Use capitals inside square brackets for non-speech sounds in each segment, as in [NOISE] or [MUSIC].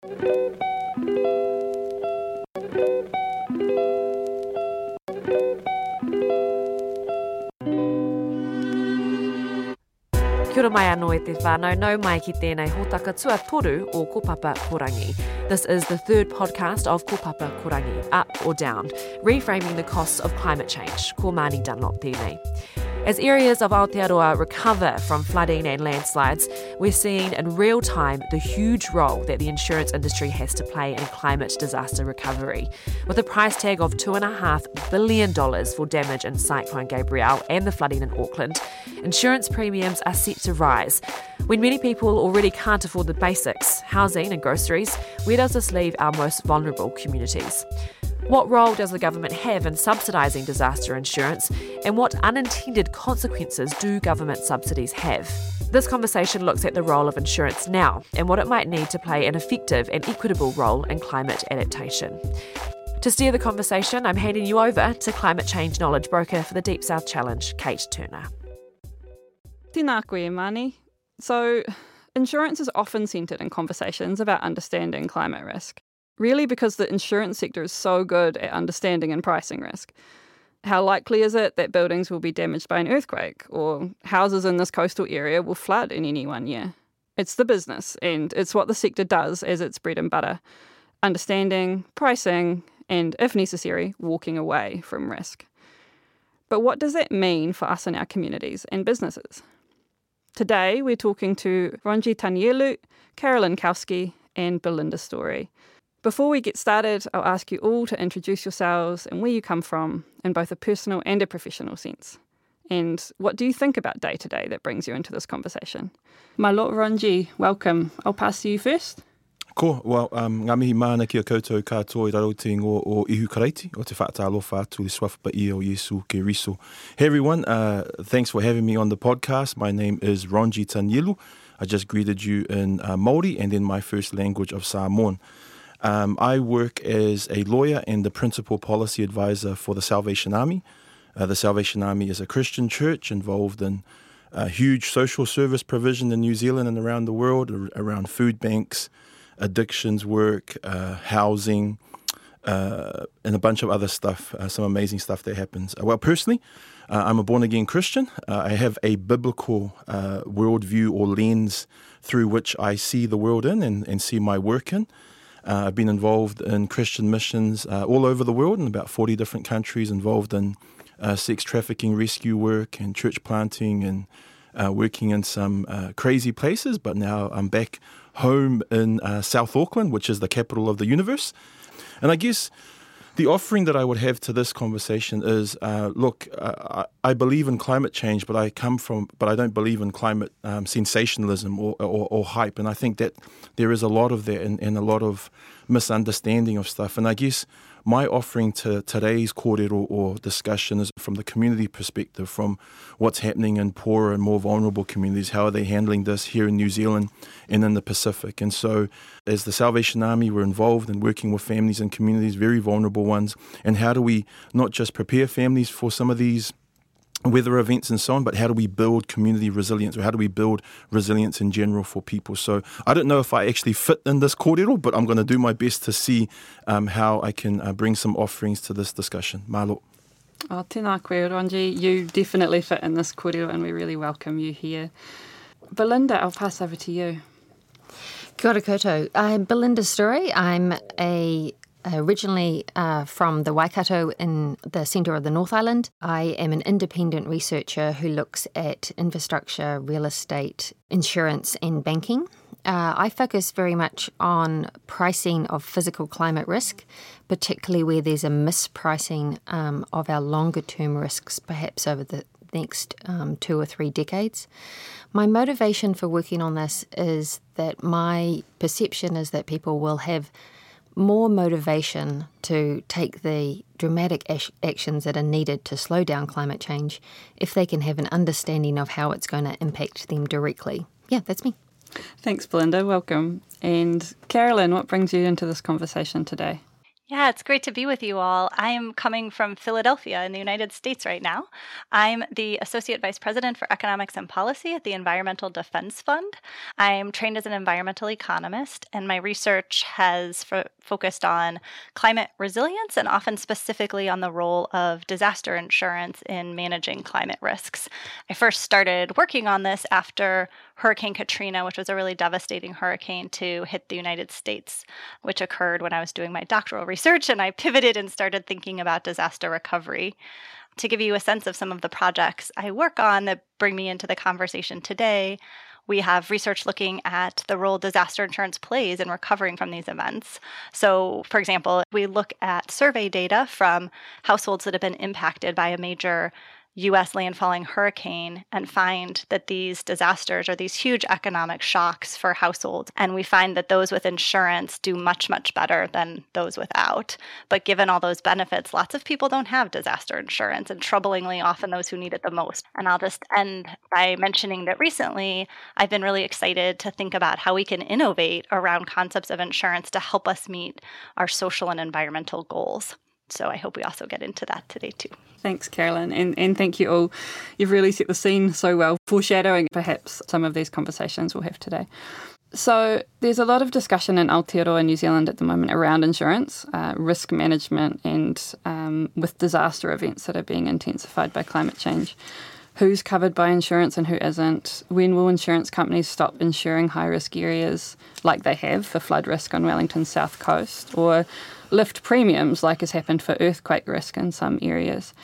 Kia ora mai anō e te whānau, nau mai ki tēnei hōtaka tua toru o Kopapa Korangi. This is the third podcast of Kopapa Korangi, Up or Down, reframing the costs of climate change, ko Māni Dunlop tēnei. As areas of Aotearoa recover from flooding and landslides, we're seeing in real time the huge role that the insurance industry has to play in climate disaster recovery. With a price tag of $2.5 billion for damage in Cyclone Gabrielle and the flooding in Auckland, insurance premiums are set to rise. When many people already can't afford the basics, housing and groceries, where does this leave our most vulnerable communities? What role does the government have in subsidising disaster insurance, and what unintended consequences do government subsidies have? This conversation looks at the role of insurance now and what it might need to play an effective and equitable role in climate adaptation. To steer the conversation, I'm handing you over to climate change knowledge broker for the Deep South Challenge, Kate Turner. Tēnā koe, Māni. So, insurance is often centred in conversations about understanding climate risk really because the insurance sector is so good at understanding and pricing risk. How likely is it that buildings will be damaged by an earthquake or houses in this coastal area will flood in any one year? It's the business and it's what the sector does as its bread and butter understanding, pricing, and if necessary, walking away from risk. But what does that mean for us and our communities and businesses? Today, we're talking to Ronji Tanielu, Carolyn Kousky, and Belinda Storey before we get started, I'll ask you all to introduce yourselves and where you come from in both a personal and a professional sense. And what do you think about day to day that brings you into this conversation? My Lord Ronji, welcome. I'll pass to you first. Ko, well, um, ngā mihi māna ki a koutou katoa i raro te ingo o ihu Karaiti, o te whaatalofa atu le swafapa i o Yesu ke riso. Hey everyone, uh, thanks for having me on the podcast. My name is Ronji Tanielu. I just greeted you in uh, Māori and in my first language of Samoan. Um, I work as a lawyer and the principal policy advisor for the Salvation Army. Uh, the Salvation Army is a Christian church involved in uh, huge social service provision in New Zealand and around the world, around food banks, addictions work, uh, housing, uh, and a bunch of other stuff, uh, some amazing stuff that happens. Uh, well, personally, I'm a born again Christian. I have a biblical worldview or lens through which I see the world in and, and see my work in. Uh, I've been involved in Christian missions uh, all over the world in about 40 different countries, involved in uh, sex trafficking rescue work and church planting and uh, working in some uh, crazy places. But now I'm back home in uh, South Auckland, which is the capital of the universe. And I guess the offering that I would have to this conversation is uh, look, uh, I believe in climate change, but I come from, but I don't believe in climate um, sensationalism or, or, or, hype. And I think that there is a lot of that and, and a lot of misunderstanding of stuff. And I guess my offering to today's kōrero or discussion is from the community perspective, from what's happening in poorer and more vulnerable communities. How are they handling this here in New Zealand and in the Pacific? And so, as the Salvation Army, we're involved in working with families and communities, very vulnerable ones. And how do we not just prepare families for some of these weather events and so on, but how do we build community resilience or how do we build resilience in general for people? So I don't know if I actually fit in this kōrero, but I'm going to do my best to see um, how I can uh, bring some offerings to this discussion. Malo. Oh, tēnā koe, Ronji. You definitely fit in this kōrero and we really welcome you here. Belinda, I'll pass over to you. Kia ora koutou. I'm Belinda Storey. I'm a originally uh, from the Waikato in the centre of the North Island. I am an independent researcher who looks at infrastructure, real estate, insurance, and banking. Uh, I focus very much on pricing of physical climate risk, particularly where there's a mispricing um, of our longer term risks, perhaps over the next um, two or three decades. My motivation for working on this is that my perception is that people will have more motivation to take the dramatic actions that are needed to slow down climate change if they can have an understanding of how it's going to impact them directly. Yeah, that's me. Thanks, Belinda. Welcome. And Carolyn, what brings you into this conversation today? Yeah, it's great to be with you all. I am coming from Philadelphia in the United States right now. I'm the Associate Vice President for Economics and Policy at the Environmental Defense Fund. I'm trained as an environmental economist, and my research has fo- focused on climate resilience and often specifically on the role of disaster insurance in managing climate risks. I first started working on this after Hurricane Katrina, which was a really devastating hurricane to hit the United States, which occurred when I was doing my doctoral research, and I pivoted and started thinking about disaster recovery. To give you a sense of some of the projects I work on that bring me into the conversation today, we have research looking at the role disaster insurance plays in recovering from these events. So, for example, we look at survey data from households that have been impacted by a major US landfalling hurricane and find that these disasters are these huge economic shocks for households. And we find that those with insurance do much, much better than those without. But given all those benefits, lots of people don't have disaster insurance, and troublingly, often those who need it the most. And I'll just end by mentioning that recently I've been really excited to think about how we can innovate around concepts of insurance to help us meet our social and environmental goals. So I hope we also get into that today too. Thanks, Carolyn, and, and thank you all. You've really set the scene so well, foreshadowing perhaps some of these conversations we'll have today. So, there's a lot of discussion in Aotearoa New Zealand at the moment around insurance, uh, risk management, and um, with disaster events that are being intensified by climate change. Who's covered by insurance and who isn't? When will insurance companies stop insuring high risk areas like they have for flood risk on Wellington's south coast? Or lift premiums like has happened for earthquake risk in some areas?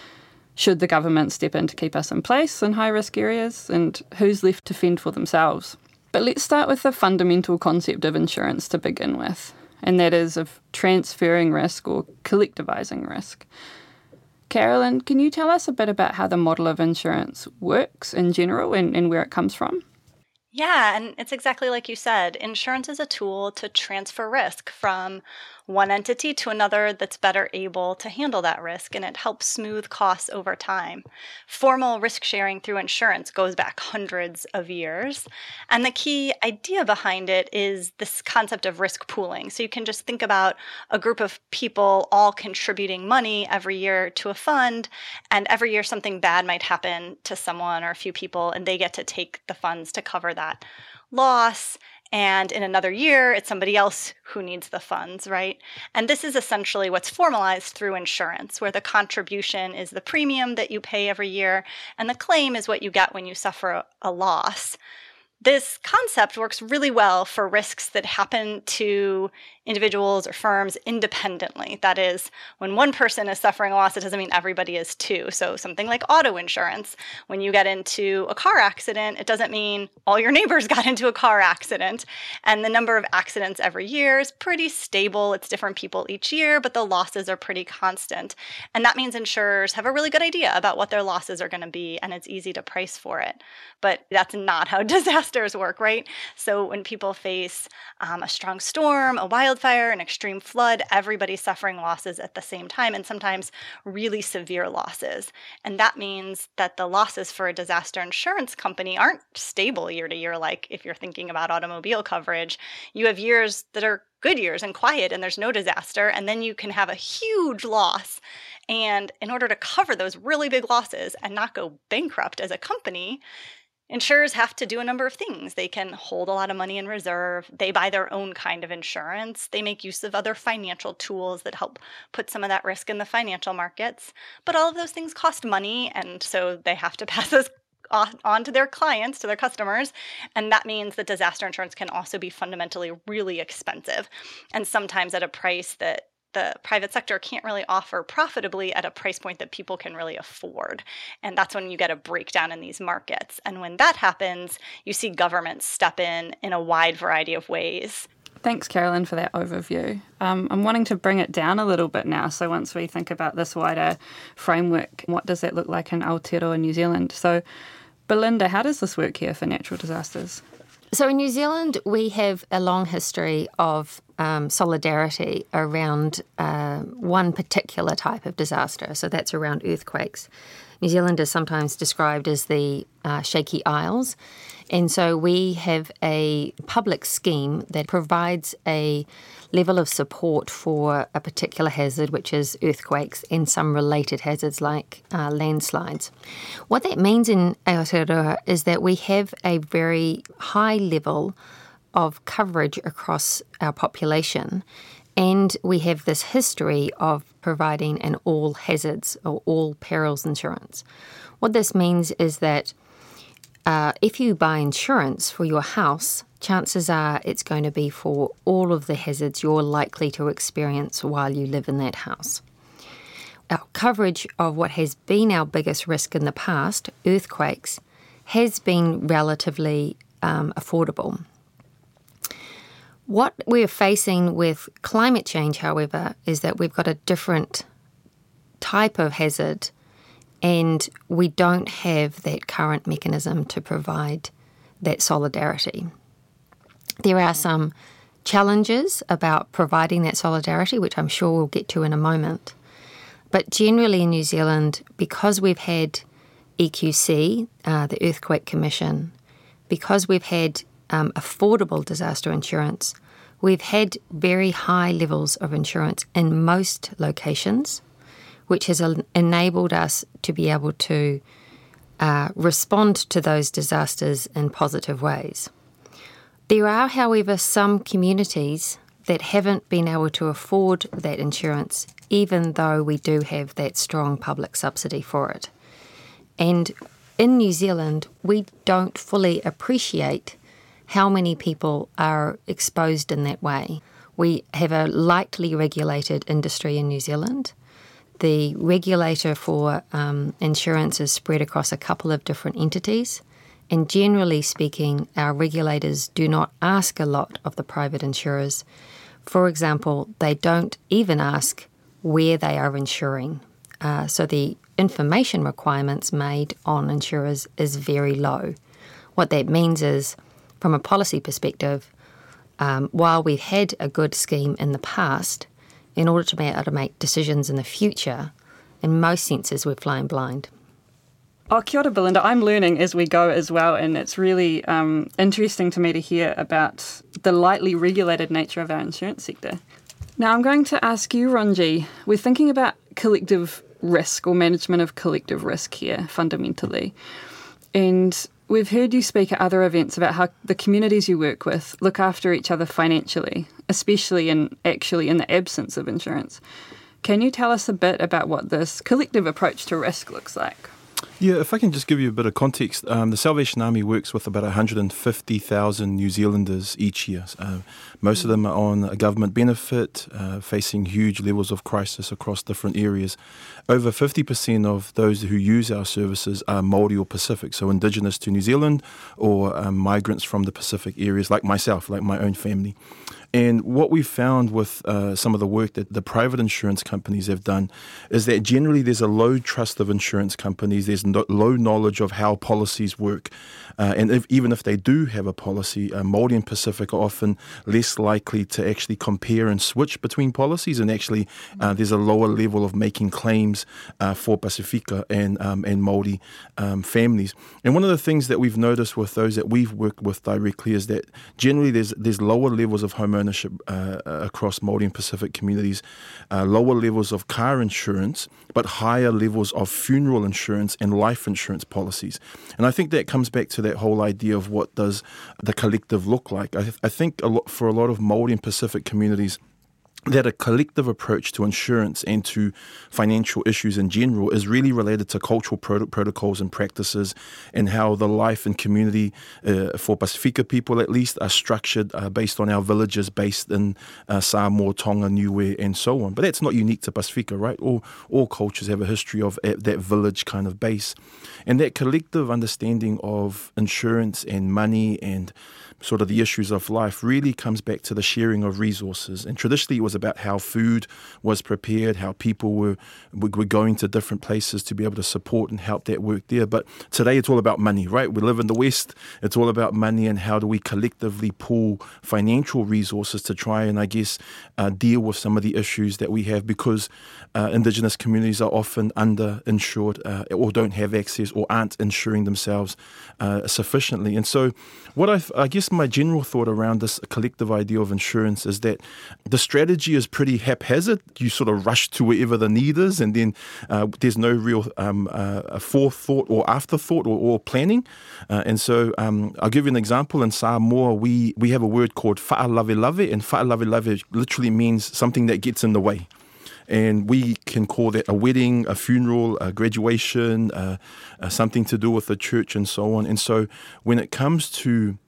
Should the government step in to keep us in place in high risk areas? And who's left to fend for themselves? But let's start with the fundamental concept of insurance to begin with, and that is of transferring risk or collectivizing risk. Carolyn, can you tell us a bit about how the model of insurance works in general and, and where it comes from? Yeah, and it's exactly like you said. Insurance is a tool to transfer risk from one entity to another that's better able to handle that risk, and it helps smooth costs over time. Formal risk sharing through insurance goes back hundreds of years, and the key idea behind it is this concept of risk pooling. So you can just think about a group of people all contributing money every year to a fund, and every year something bad might happen to someone or a few people, and they get to take the funds to cover that loss and in another year it's somebody else who needs the funds right? And this is essentially what's formalized through insurance where the contribution is the premium that you pay every year and the claim is what you get when you suffer a loss. This concept works really well for risks that happen to individuals or firms independently. That is, when one person is suffering a loss, it doesn't mean everybody is too. So, something like auto insurance, when you get into a car accident, it doesn't mean all your neighbors [LAUGHS] got into a car accident. And the number of accidents every year is pretty stable. It's different people each year, but the losses are pretty constant. And that means insurers have a really good idea about what their losses are going to be, and it's easy to price for it. But that's not how [LAUGHS] disasters work, right? So, when people face um, a strong storm, a wild wildfire, an extreme flood, everybody's suffering losses at the same time, and sometimes really severe losses. And that means that the losses for a disaster insurance company aren't stable year to year, like if you're thinking about automobile coverage. You have years that are good years and quiet and there's no disaster, and then you can have a huge loss. And in order to cover those really big losses and not go bankrupt as a company, Insurers have to do a number of things. They can hold a lot of money in reserve. They buy their own kind of insurance. They make use of other financial tools that help put some of that risk in the financial markets. But all of those things cost money, and so they have to [LAUGHS] pass those on to their clients, to their customers. And that means that disaster insurance can also be fundamentally really expensive and sometimes at a price that the private sector can't really offer profitably at a price point that people can really afford. And that's when you get a breakdown in these markets. And when that happens, you see governments step in in a wide variety of ways. Thanks, Carolyn, for that overview. Um, I'm wanting to bring it down a little bit now. So, once we think about this wider framework, what does that look like in Aotearoa, New Zealand? So, Belinda, how does this work here for natural disasters? So, in New Zealand, we have a long history of um, solidarity around uh, one particular type of disaster. So that's around earthquakes. New Zealand is sometimes described as the uh, shaky isles. And so we have a public scheme that provides a level of support for a particular hazard, which is earthquakes and some related hazards like uh, landslides. What that means in Aotearoa is that we have a very high level of coverage across our population. And we have this history of providing an all hazards or all perils insurance. What this means is that uh, if you buy insurance for your house, chances are it's going to be for all of the hazards you're likely to experience while you live in that house. Our coverage of what has been our biggest risk in the past, earthquakes, has been relatively um, affordable. What we're facing with climate change, however, is that we've got a different type of hazard and we don't have that current mechanism to provide that solidarity. There are some challenges about providing that solidarity, which I'm sure we'll get to in a moment. But generally in New Zealand, because we've had EQC, uh, the Earthquake Commission, because we've had um, affordable disaster insurance, we've had very high levels of insurance in most locations which has enabled us to be able to uh, respond to those disasters in positive ways. There are, however, some communities that haven't been able to afford that insurance, even though we do have that strong public subsidy for it. And in New Zealand, we don't fully appreciate how many people are exposed in that way. We have a lightly regulated industry in New Zealand the regulator for um, insurance is spread across a couple of different entities. And generally speaking, our regulators do not ask a lot of the private insurers. For example, they don't even ask where they are insuring. Uh, so the information requirements made on insurers is very low. What that means is, from a policy perspective, um, while we've had a good scheme in the past, in order to be able to make decisions in the future, in most senses, we're flying blind. Oh, kia ora, Belinda. I'm learning as we go as well, and it's really um, interesting to me to hear about the lightly regulated nature of our insurance sector. Now, I'm going to ask you, Ronji. We're thinking about collective risk or management of collective risk here, fundamentally. And we've heard you speak at other events about how the communities you work with look after each other financially especially in actually in the absence of insurance. Can you tell us a bit about what this collective approach to risk looks like? Yeah, if I can just give you a bit of context, um, the Salvation Army works with about 150,000 New Zealanders each year. Uh, most of them are on a government benefit, uh, facing huge levels of crisis across different areas. Over 50% of those who use our services are Māori or Pacific, so Indigenous to New Zealand or um, migrants from the Pacific areas, like myself, like my own family. And what we found with uh, some of the work that the private insurance companies have done is that generally there's a low trust of insurance companies. There's no, low knowledge of how policies work. Uh, and if, even if they do have a policy, uh, Māori and Pacific are often less likely to actually compare and switch between policies. And actually, uh, there's a lower level of making claims uh, for Pacifica and, um, and Māori um, families. And one of the things that we've noticed with those that we've worked with directly is that generally there's, there's lower levels of home ownership uh, across Māori and Pacific communities, uh, lower levels of car insurance, but higher levels of funeral insurance and life insurance policies. And I think that comes back to that whole idea of what does the collective look like. I, I think a lot, for a lot of Māori and Pacific communities, that a collective approach to insurance and to financial issues in general is really related to cultural prot- protocols and practices and how the life and community uh, for Pacifica people at least are structured uh, based on our villages based in uh, Samoa, Tonga, Niue and so on. But that's not unique to Pacifica, right? All, all cultures have a history of uh, that village kind of base. And that collective understanding of insurance and money and sort of the issues of life really comes back to the sharing of resources. And traditionally, it was about how food was prepared, how people were, were going to different places to be able to support and help that work there. But today it's all about money, right? We live in the West. It's all about money and how do we collectively pool financial resources to try and, I guess, uh, deal with some of the issues that we have because uh, Indigenous communities are often underinsured uh, or don't have access or aren't insuring themselves uh, sufficiently. And so, what I, I guess my general thought around this collective idea of insurance is that the strategy is pretty haphazard. You sort of rush to wherever the need is, and then uh, there's no real um, uh, forethought or afterthought or, or planning. Uh, and so, um, I'll give you an example. In Samoa, we, we have a word called fa'alavelave, and fa'alavelave literally means something that gets in the way and we can call that a wedding, a funeral, a graduation, uh, uh, something to do with the church, and so on. And so, when it comes to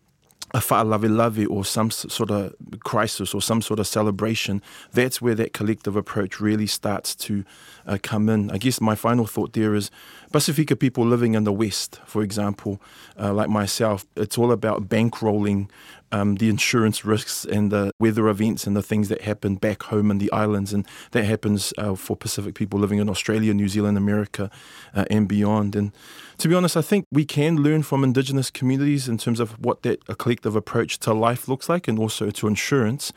a fa'alavelave or some sort of crisis or some sort of celebration, that's where that collective approach really starts to uh, come in. I guess my final thought there is Pacifica people living in the West, for example, uh, like myself, it's all about bankrolling um, the insurance risks and the weather events and the things that happen back home in the islands. And that happens uh, for Pacific people living in Australia, New Zealand, America, uh, and beyond. And to be honest, I think we can learn from Indigenous communities in terms of what that a collective approach to life looks like and also to insurance.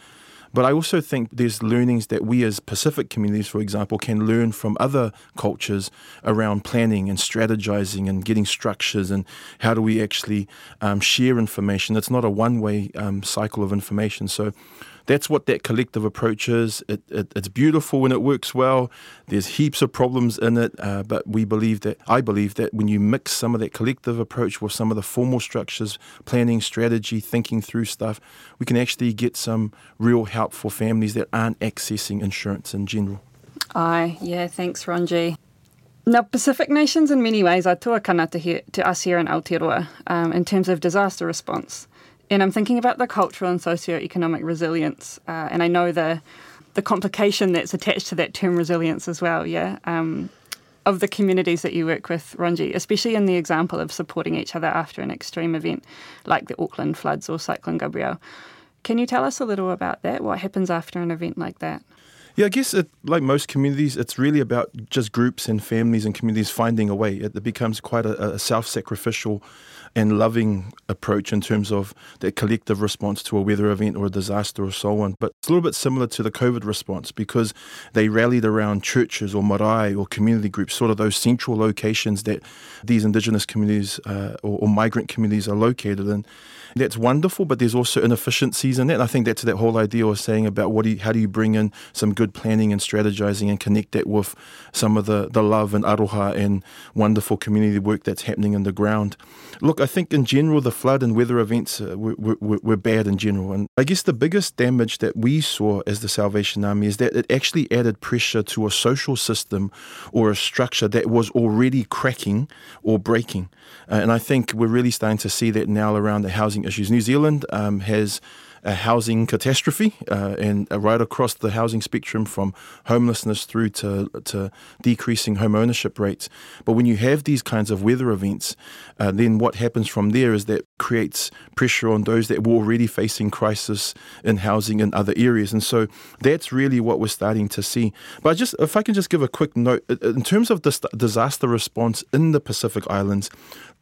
But I also think there's learnings that we as Pacific communities, for example, can learn from other cultures around planning and strategizing and getting structures and how do we actually um, share information. It's not a one way um, cycle of information. So that's what that collective approach is. It, it, it's beautiful when it works well. There's heaps of problems in it, uh, but we believe that I believe that when you mix some of that collective approach with some of the formal structures, planning, strategy, thinking through stuff, we can actually get some real help for families that aren't accessing insurance in general. Aye, yeah, thanks, Ronji. Now, Pacific nations, in many ways, are tuakana to, to us here in Aotearoa um, in terms of disaster response. And I'm thinking about the cultural and socio-economic resilience, uh, and I know the the complication that's attached to that term resilience as well. Yeah, um, of the communities that you work with, Ronji, especially in the example of supporting each other after an extreme event like the Auckland floods or Cyclone Gabrielle. Can you tell us a little about that? What happens after an event like that? Yeah, I guess it, like most communities, it's really about just groups and families and communities finding a way. It, it becomes quite a, a self-sacrificial and loving approach in terms of the collective response to a weather event or a disaster or so on. But it's a little bit similar to the COVID response because they rallied around churches or marae or community groups, sort of those central locations that these indigenous communities uh, or, or migrant communities are located in. That's wonderful, but there's also inefficiencies in that. And I think that's that whole idea of saying about what do you, how do you bring in some good planning and strategizing and connect that with some of the, the love and aroha and wonderful community work that's happening in the ground. Look, I think in general, the flood and weather events uh, were, were, were bad in general. And I guess the biggest damage that we saw as the Salvation Army is that it actually added pressure to a social system or a structure that was already cracking or breaking. Uh, and I think we're really starting to see that now around the housing issues. New Zealand um, has a housing catastrophe uh, and right across the housing spectrum from homelessness through to, to decreasing home ownership rates. But when you have these kinds of weather events, uh, then what happens from there is that creates pressure on those that were already facing crisis in housing and other areas. And so that's really what we're starting to see. But just if I can just give a quick note, in terms of this disaster response in the Pacific Islands,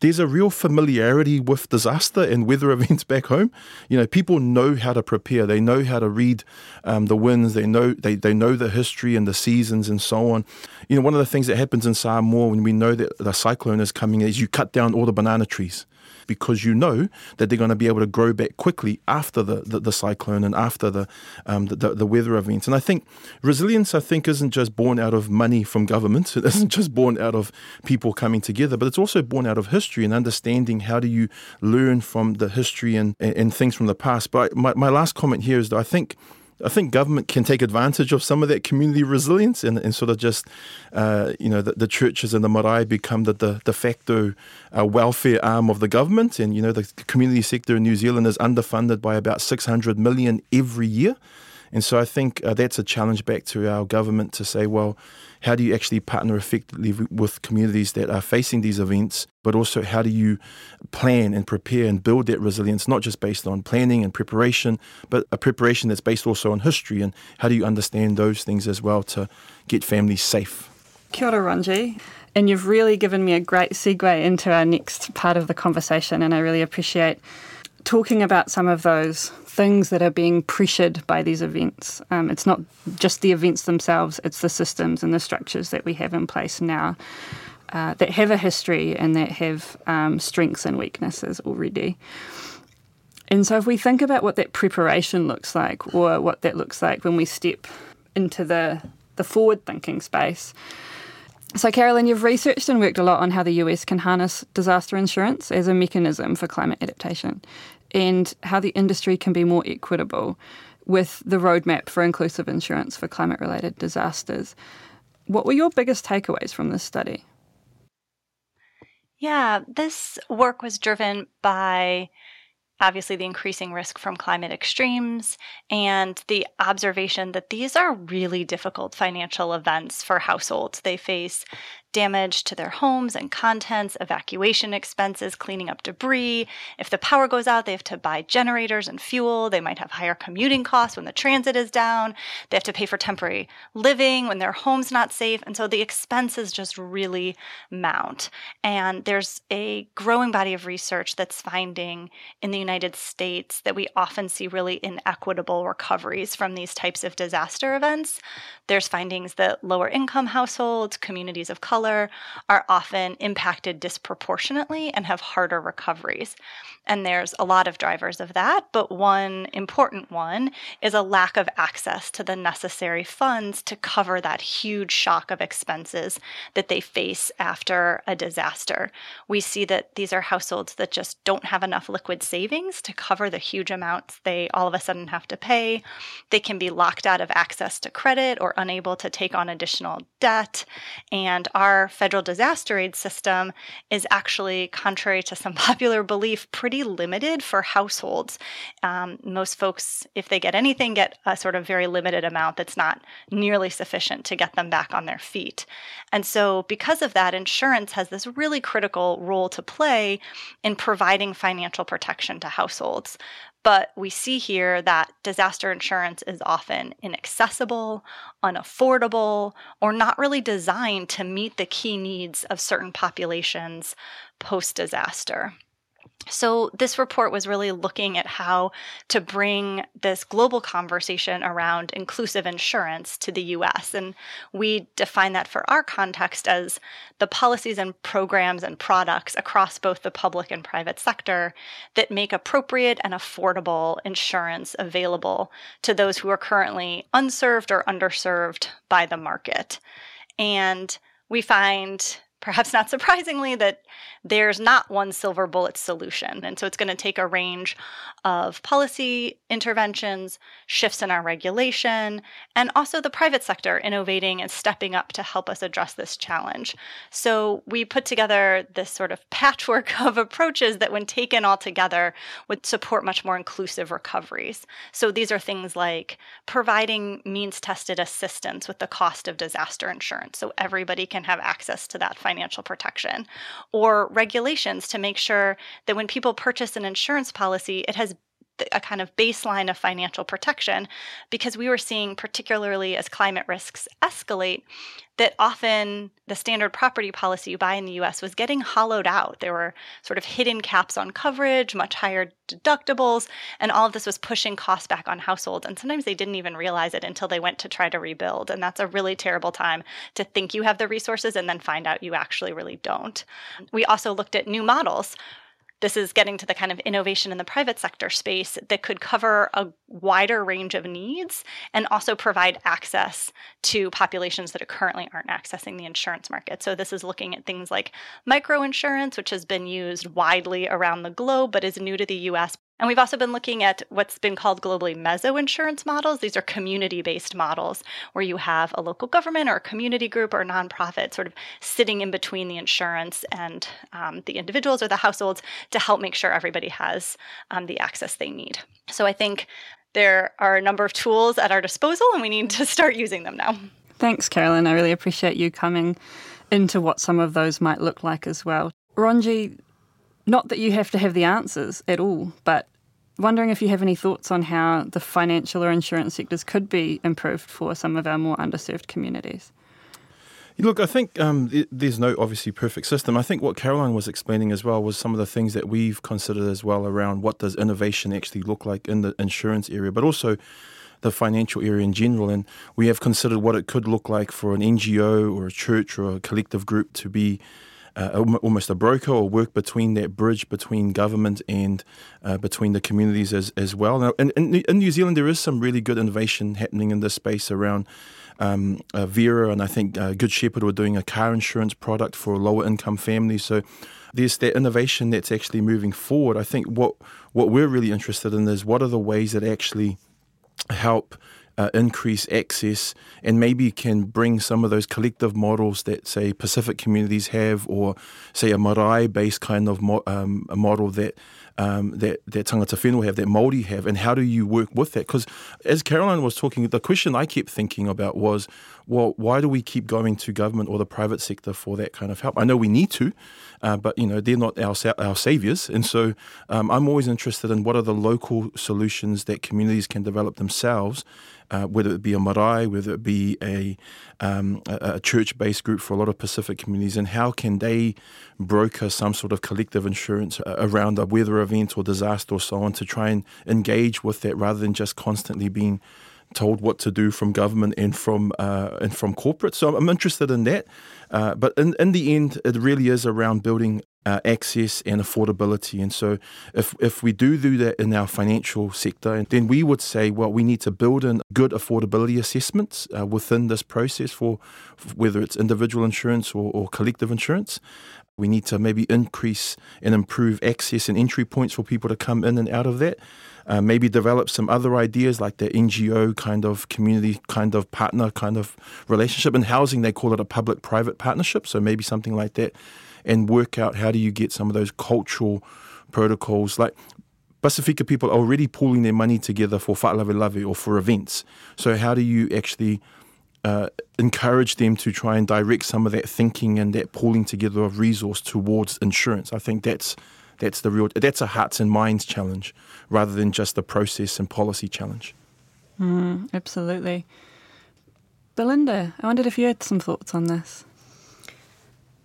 there's a real familiarity with disaster and weather [LAUGHS] events back home. You know, people know how to prepare. They know how to read um, the winds. They know they, they know the history and the seasons and so on. You know, one of the things that happens in Samoa when we know that the cyclone is coming is you cut down all the banana trees because you know that they're going to be able to grow back quickly after the, the, the cyclone and after the, um, the, the weather events. And I think resilience, I think, isn't just born out of money from government. [LAUGHS] It isn't just born out of people coming together, but it's also born out of history and understanding how do you learn from the history and, and, and things from the past. But my, my last comment here is that I think I think government can take advantage of some of that community resilience and, and sort of just, uh, you know, the, the, churches and the marae become the, the de facto uh, welfare arm of the government. And, you know, the community sector in New Zealand is underfunded by about 600 million every year. And so I think uh, that's a challenge back to our government to say, well, how do you actually partner effectively with communities that are facing these events, but also how do you plan and prepare and build that resilience, not just based on planning and preparation, but a preparation that's based also on history and how do you understand those things as well to get families safe? Kia ora, Ronji. And you've really given me a great segue into our next part of the conversation, and I really appreciate talking about some of those things that are being pressured by these events. Um, it's not just the events themselves, it's the systems and the structures that we have in place now uh, that have a history and that have um, strengths and weaknesses already. And so, if we think about what that preparation looks like, or what that looks like when we step into the, the forward thinking space, so, Carolyn, you've researched and worked a lot on how the US can harness disaster insurance as a mechanism for climate adaptation and how the industry can be more equitable with the roadmap for inclusive insurance for climate related disasters. What were your biggest takeaways from this study? Yeah, this work was driven by obviously the increasing risk from climate extremes and the observation that these are really difficult financial events for households. They face damage to their homes and contents, evacuation expenses, cleaning up debris. If the power goes out, they have to buy generators and fuel. They might have higher commuting costs when the transit is down. They have to pay for temporary living when their home's not safe. And so the expenses just really mount. And there's a growing body of research that's finding in the United States that we often see really inequitable recoveries from these types of disaster events. There's findings that lower income households, communities of color, color are often impacted disproportionately and have harder recoveries. And there's a lot of drivers of that, but one important one is a lack of access to the necessary funds to cover that huge shock of expenses that they face after a disaster. We see that these are households that just don't have enough liquid savings to cover the huge amounts they all of a sudden have to pay. They can be locked out of access to credit or unable to take on additional debt. And our federal disaster aid system is actually, contrary to some [LAUGHS] popular belief, pretty limited for households. Um, most folks, if they get anything, get a sort of very limited amount that's not nearly sufficient to get them back on their feet. And so, because of that, insurance has this really critical role to play in providing financial protection to households. But we see here that disaster insurance is often inaccessible, unaffordable, or not really designed to meet the key needs of certain populations post disaster. So, this report was really looking at how to bring this global conversation around inclusive insurance to the US. And we define that for our context as the policies and programs and products across both the public and private sector that make appropriate and affordable insurance available to those who are currently unserved or underserved by the market. And we find perhaps not surprisingly, that there's not one silver bullet solution. And so it's going to take a range of policy interventions, shifts in our regulation, and also the private sector innovating and stepping up to help us address this challenge. So we put together this sort of patchwork [LAUGHS] of approaches that, when taken all together, would support much more inclusive recoveries. So these are things like providing means tested assistance with the cost of disaster insurance so everybody can have access to that financial protection, or regulations to make sure that when people purchase an insurance policy, it has a kind of baseline of financial protection because we were seeing, particularly as climate risks escalate, that often the standard property policy you buy in the US was getting hollowed out. There were sort of hidden caps on coverage, much higher deductibles, and all of this was pushing costs back on households. And sometimes they didn't even realize it until they went to try to rebuild. And that's a really terrible time to think you have the resources and then find out you actually really don't. We also looked at new models this is getting to the kind of innovation in the private sector space that could cover a wider range of needs and also provide access to populations that are currently aren't accessing the insurance market. So, this is looking at things like microinsurance, which has been used widely around the globe but is new to the US and we've also been looking at what's been called globally meso insurance models. These are community based models where you have a local government or a community group or a nonprofit sort of sitting in between the insurance and um, the individuals or the households to help make sure everybody has um, the access they need. So I think there are a number of tools at our disposal, and we need to start using them now. Thanks, Carolyn. I really appreciate you coming into what some of those might look like as well. Ronji, not that you have to have the answers at all, but wondering if you have any thoughts on how the financial or insurance sectors could be improved for some of our more underserved communities. Look, I think um, there's no obviously perfect system. I think what Caroline was explaining as well was some of the things that we've considered as well around what does innovation actually look like in the insurance area, but also the financial area in general. And we have considered what it could look like for an NGO or a church or a collective group to be uh, almost a broker or work between that bridge between government and uh, between the communities as, as well. Now, in, in, New Zealand, there is some really good innovation happening in this space around um, uh, Vera, and I think uh, Good Shepherd were doing a car insurance product for lower income families. So there's that innovation that's actually moving forward. I think what what we're really interested in is what are the ways that actually help uh, increase access and maybe can bring some of those collective models that, say, Pacific communities have, or say a marae based kind of mo- um, a model that um, that, that tangata whenua have, that Māori have, and how do you work with that? Because as Caroline was talking, the question I kept thinking about was, well, why do we keep going to government or the private sector for that kind of help? I know we need to, uh, but you know they're not our our saviors, and so um, I'm always interested in what are the local solutions that communities can develop themselves uh, whether it be a marae, whether it be a, um, a, a church based group for a lot of Pacific communities, and how can they broker some sort of collective insurance uh, around a weather event or disaster or so on to try and engage with that rather than just constantly being told what to do from government and from uh, and from corporate. So I'm interested in that. Uh, but in, in the end, it really is around building uh, access and affordability. And so, if, if we do do that in our financial sector, then we would say, well, we need to build in good affordability assessments uh, within this process for, whether it's individual insurance or, or collective insurance. We need to maybe increase and improve access and entry points for people to come in and out of that. Uh, maybe develop some other ideas like the NGO kind of community kind of partner kind of relationship. In housing, they call it a public private partnership. So maybe something like that and work out how do you get some of those cultural protocols. Like Pacifica people are already pooling their money together for Fa'alawe or for events. So how do you actually uh, encourage them to try and direct some of that thinking and that pulling together of resource towards insurance? I think that's that's the real that's a hearts and minds challenge rather than just a process and policy challenge. Mm, absolutely. Belinda, I wondered if you had some thoughts on this.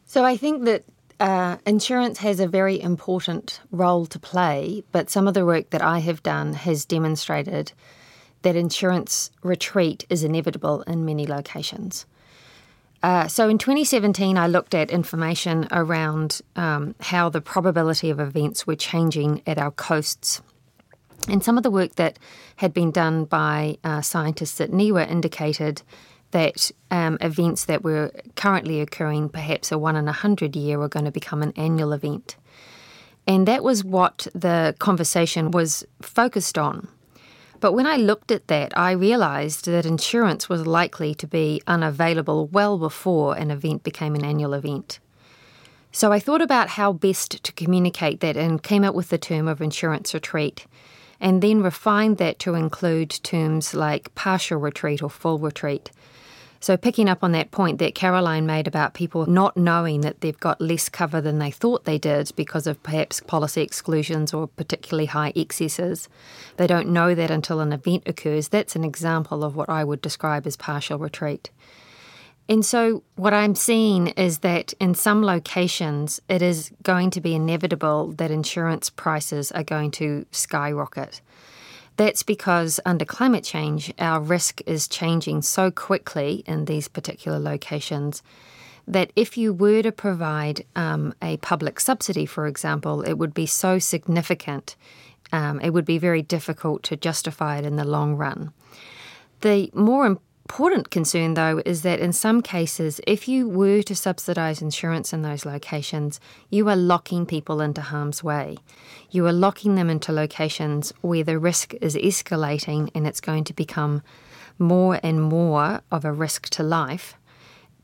So I think that uh, insurance has a very important role to play, but some of the work that I have done has demonstrated that insurance retreat is inevitable in many locations. Uh, so in 2017, I looked at information around um, how the probability of events were changing at our coasts. And some of the work that had been done by uh, scientists at NIWA indicated that um, events that were currently occurring, perhaps a one in a hundred year, were going to become an annual event. And that was what the conversation was focused on. But when I looked at that, I realised that insurance was likely to be unavailable well before an event became an annual event. So I thought about how best to communicate that and came up with the term of insurance retreat, and then refined that to include terms like partial retreat or full retreat so, picking up on that point that Caroline made about people not knowing that they've got less cover than they thought they did because of perhaps policy exclusions or particularly high excesses, they don't know that until an event occurs. That's an example of what I would describe as partial retreat. And so, what I'm seeing is that in some locations, it is going to be inevitable that insurance prices are going to skyrocket. That's because under climate change, our risk is changing so quickly in these particular locations that if you were to provide um, a public subsidy, for example, it would be so significant, um, it would be very difficult to justify it in the long run. The more important concern, though, is that in some cases, if you were to subsidise insurance in those locations, you are locking people into harm's way. You are locking them into locations where the risk is escalating and it's going to become more and more of a risk to life.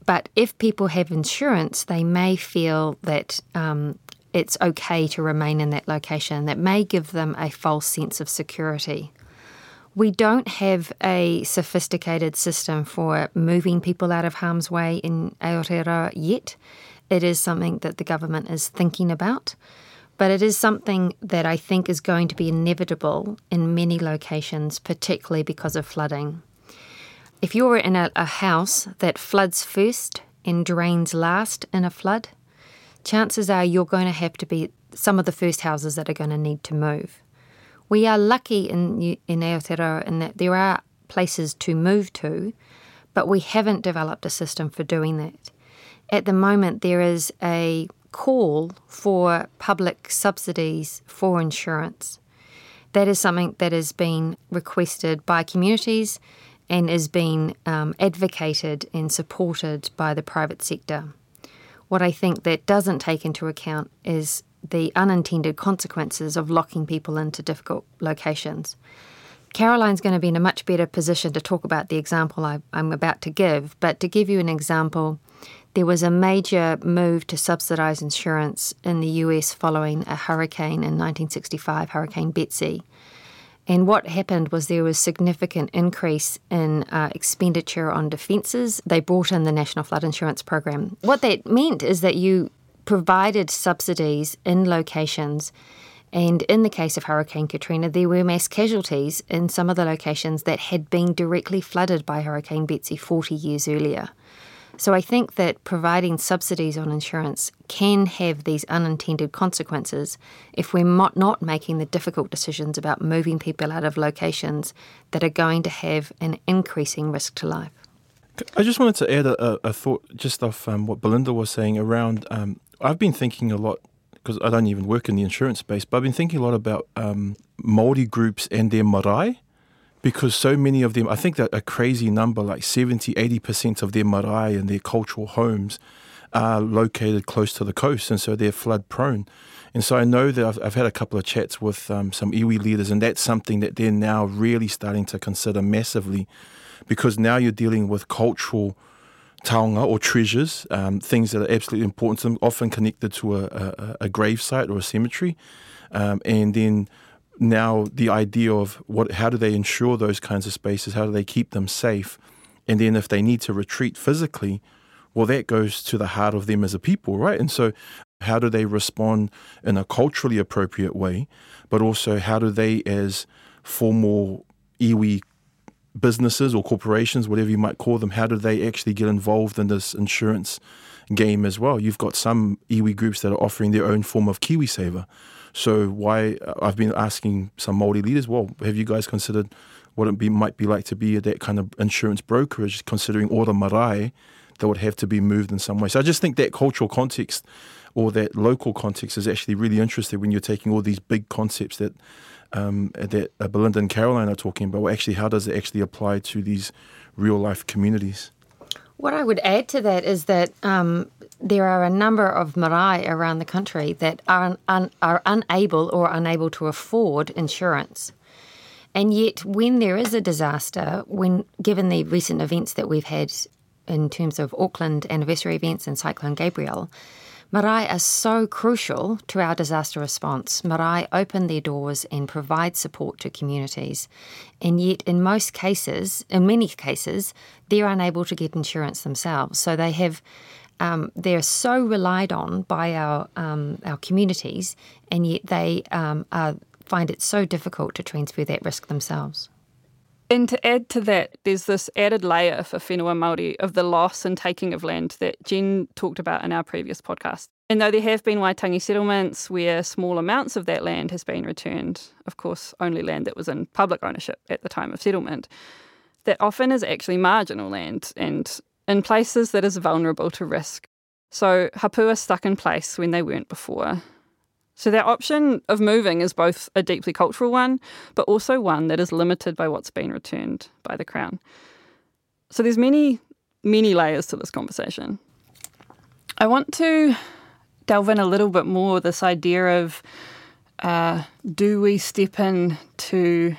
But if people have insurance, they may feel that um, it's okay to remain in that location. That may give them a false sense of security. We don't have a sophisticated system for moving people out of harm's way in Aotearoa yet. It is something that the government is thinking about, but it is something that I think is going to be inevitable in many locations, particularly because of flooding. If you're in a, a house that floods first and drains last in a flood, chances are you're going to have to be some of the first houses that are going to need to move. We are lucky in, in Aotearoa in that there are places to move to, but we haven't developed a system for doing that. At the moment, there is a call for public subsidies for insurance. That is something that has been requested by communities and is being um, advocated and supported by the private sector. What I think that doesn't take into account is the unintended consequences of locking people into difficult locations. Caroline's going to be in a much better position to talk about the example I, am about to give, but to give you an example, there was a major move to subsidise insurance in the US following a hurricane in 1965, Hurricane Betsy. And what happened was there was significant increase in uh, expenditure on defences. They brought in the National Flood Insurance Program. What that meant is that you provided subsidies in locations. And in the case of Hurricane Katrina, there were mass casualties in some of the locations that had been directly flooded by Hurricane Betsy 40 years earlier. So I think that providing subsidies on insurance can have these unintended consequences if we're not making the difficult decisions about moving people out of locations that are going to have an increasing risk to life. I just wanted to add a, a thought just off um, what Belinda was saying around. Um, I've been thinking a lot because I don't even work in the insurance space, but I've been thinking a lot about um, Māori groups and their marae because so many of them, I think that a crazy number, like 70, 80% of their marae and their cultural homes are located close to the coast, and so they're flood prone. And so I know that I've, I've had a couple of chats with um, some iwi leaders, and that's something that they're now really starting to consider massively because now you're dealing with cultural taonga or treasures, um, things that are absolutely important to them, often connected to a, a, a grave site or a cemetery. Um, and then now the idea of what how do they insure those kinds of spaces? How do they keep them safe? And then if they need to retreat physically well that goes to the heart of them as a people right? And so how do they respond in a culturally appropriate way but also how do they as formal iwi businesses or corporations whatever you might call them how do they actually get involved in this insurance game as well you've got some iwi groups that are offering their own form of KiwiSaver so why uh, I've been asking some Māori leaders, well, have you guys considered what it be, might be like to be that kind of insurance brokerage, considering all the marae that would have to be moved in some way. So I just think that cultural context or that local context is actually really interesting when you're taking all these big concepts that um, that uh, Belinda and Carolyn are talking about. Well, actually, how does it actually apply to these real life communities? What I would add to that is that um, there are a number of marae around the country that are, un, are unable or unable to afford insurance. And yet, when there is a disaster, when given the recent events that we've had in terms of Auckland anniversary events and Cyclone Gabrielle, Marae are so crucial to our disaster response. Marae open their doors and provide support to communities. And yet, in most cases, in many cases, they're unable to get insurance themselves. So they have. Um, they're so relied on by our um, our communities, and yet they um, find it so difficult to transfer that risk themselves. And to add to that, there's this added layer for whenua Māori of the loss and taking of land that Jen talked about in our previous podcast. And though there have been Waitangi settlements where small amounts of that land has been returned, of course, only land that was in public ownership at the time of settlement, that often is actually marginal land and in places that is vulnerable to risk. So hapua stuck in place when they weren't before. So that option of moving is both a deeply cultural one, but also one that is limited by what's been returned by the Crown. So there's many, many layers to this conversation. I want to delve in a little bit more this idea of uh, do we step in to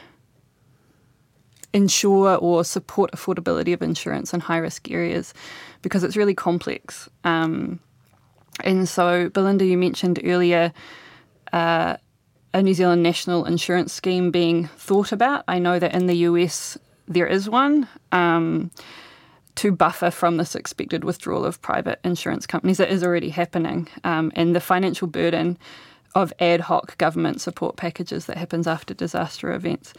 ensure or support affordability of insurance in high risk areas because it's really complex. Um, and so, Belinda, you mentioned earlier uh, a New Zealand national insurance scheme being thought about. I know that in the US there is one. Um, to buffer from this expected withdrawal of private insurance companies that is already happening. Um, and the financial burden of ad hoc government support packages that happens after disaster events.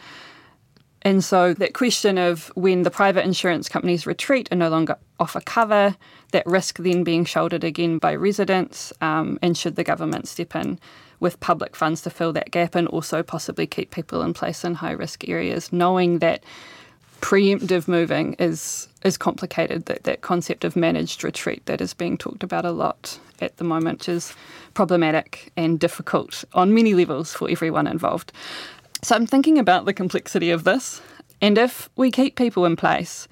And so that question of when the private insurance companies retreat and no longer offer cover, that risk then being shouldered again by residents, um, and should the government step in with public funds to fill that gap and also possibly keep people in place in high risk areas, knowing that preemptive moving is is complicated. That that concept of managed retreat that is being talked about a lot at the moment is problematic and difficult on many levels for everyone involved. So I'm thinking about the complexity of this, and if we keep people in place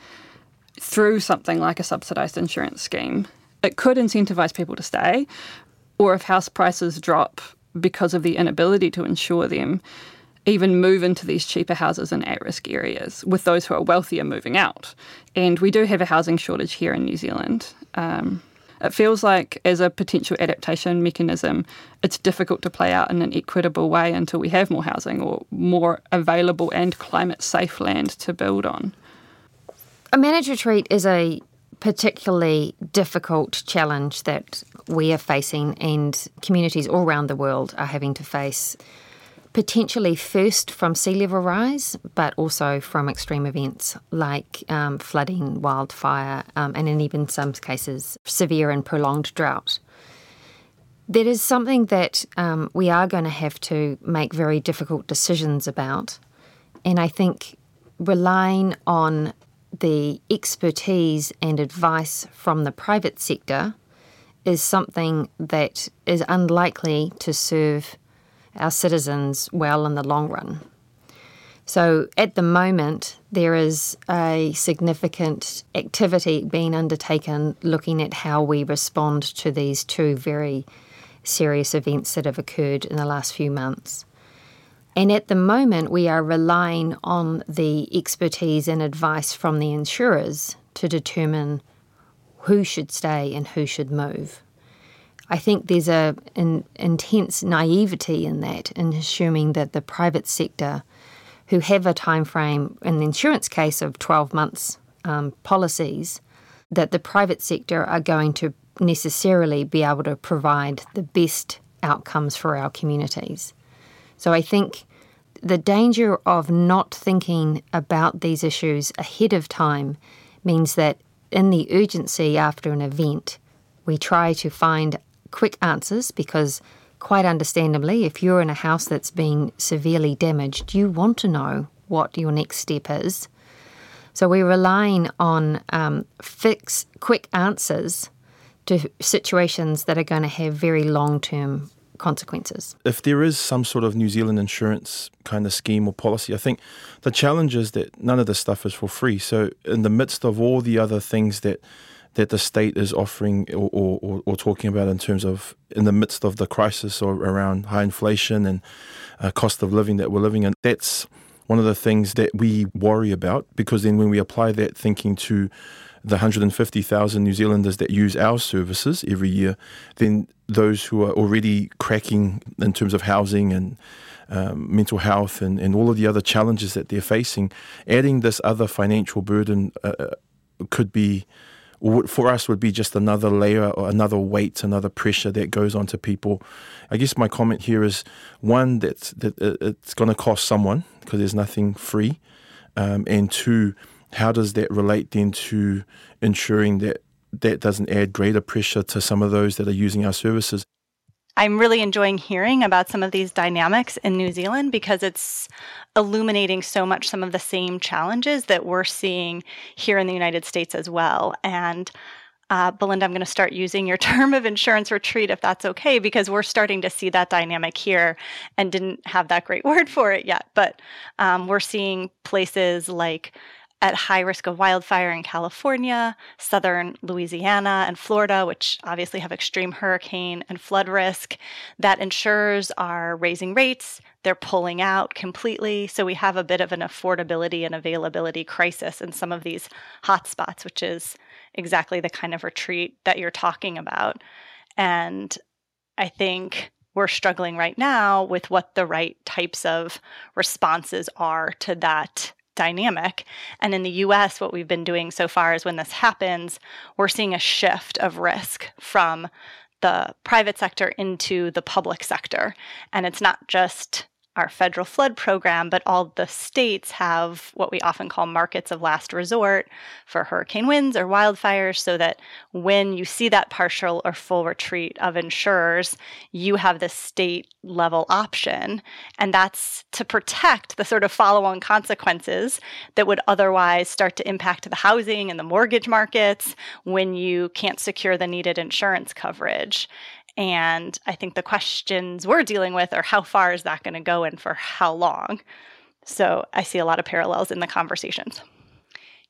through something like a subsidised insurance scheme, it could incentivise people to stay, or if house prices drop because of the inability to insure them, even move into these cheaper houses in at risk areas, with those who are wealthier moving out. And we do have a housing shortage here in New Zealand. Um, it feels like, as a potential adaptation mechanism, it's difficult to play out in an equitable way until we have more housing or more available and climate safe land to build on. A managed retreat is a particularly difficult challenge that we are facing, and communities all around the world are having to face potentially first from sea level rise, but also from extreme events like um, flooding, wildfire, um, and in even some cases, severe and prolonged drought. That is something that um, we are going to have to make very difficult decisions about. And I think relying on the expertise and advice from the private sector is something that is unlikely to serve our citizens well in the long run. So at the moment, there is a significant activity being undertaken looking at how we respond to these two very serious events that have occurred in the last few months. And at the moment, we are relying on the expertise and advice from the insurers to determine who should stay and who should move. I think there's a an intense naivety in that, in assuming that the private sector, who have a time frame in the insurance case of 12 months um, policies, that the private sector are going to necessarily be able to provide the best outcomes for our communities. So I think the danger of not thinking about these issues ahead of time means that in the urgency after an event, we try to find quick answers because, quite understandably, if you're in a house that's been severely damaged, you want to know what your next step is. So we're relying on um, fix, quick answers to situations that are going to have very long term consequences. If there is some sort of New Zealand insurance kind of scheme or policy, I think the challenge is that none of this stuff is for free. So, in the midst of all the other things that that the state is offering or, or, or, talking about in terms of in the midst of the crisis or around high inflation and uh, cost of living that we're living in. That's one of the things that we worry about because then when we apply that thinking to the 150,000 New Zealanders that use our services every year, then those who are already cracking in terms of housing and um, mental health and, and all of the other challenges that they're facing, adding this other financial burden uh, uh could be for us would be just another layer or another weight, another pressure that goes onto people. I guess my comment here is one that that it's going to cost someone because there's nothing free, um, and two, how does that relate then to ensuring that that doesn't add greater pressure to some of those that are using our services? I'm really enjoying hearing about some of these dynamics in New Zealand because it's illuminating so much some of the same challenges that we're seeing here in the United States as well. And uh, Belinda, I'm going to start using your [LAUGHS] term of insurance retreat if that's okay, because we're starting to see that dynamic here and didn't have that great [LAUGHS] word for it yet. But um, we're seeing places like at high risk of wildfire in California, southern Louisiana, and Florida, which obviously have extreme hurricane and flood risk, that insurers are raising rates. They're pulling out completely. So we have a bit of an affordability and availability crisis in some of these hotspots, which is exactly the kind of retreat that you're talking about. And I think we're struggling right now with what the right types of responses are to that dynamic. And in the US, what we've been doing so far is when this happens, we're seeing a shift of risk from the private sector into the public sector. And it's not just our federal flood program, but all the states have what we often call markets of last resort for hurricane winds or wildfires, so that when you see that partial or full retreat of insurers, you have the state level option. And that's to protect the sort of follow on consequences that would otherwise start to impact the housing and the mortgage markets when you can't secure the needed insurance coverage. And I think the questions we're dealing with are how far is that going to go and for how long? So I see a lot of parallels in the conversations.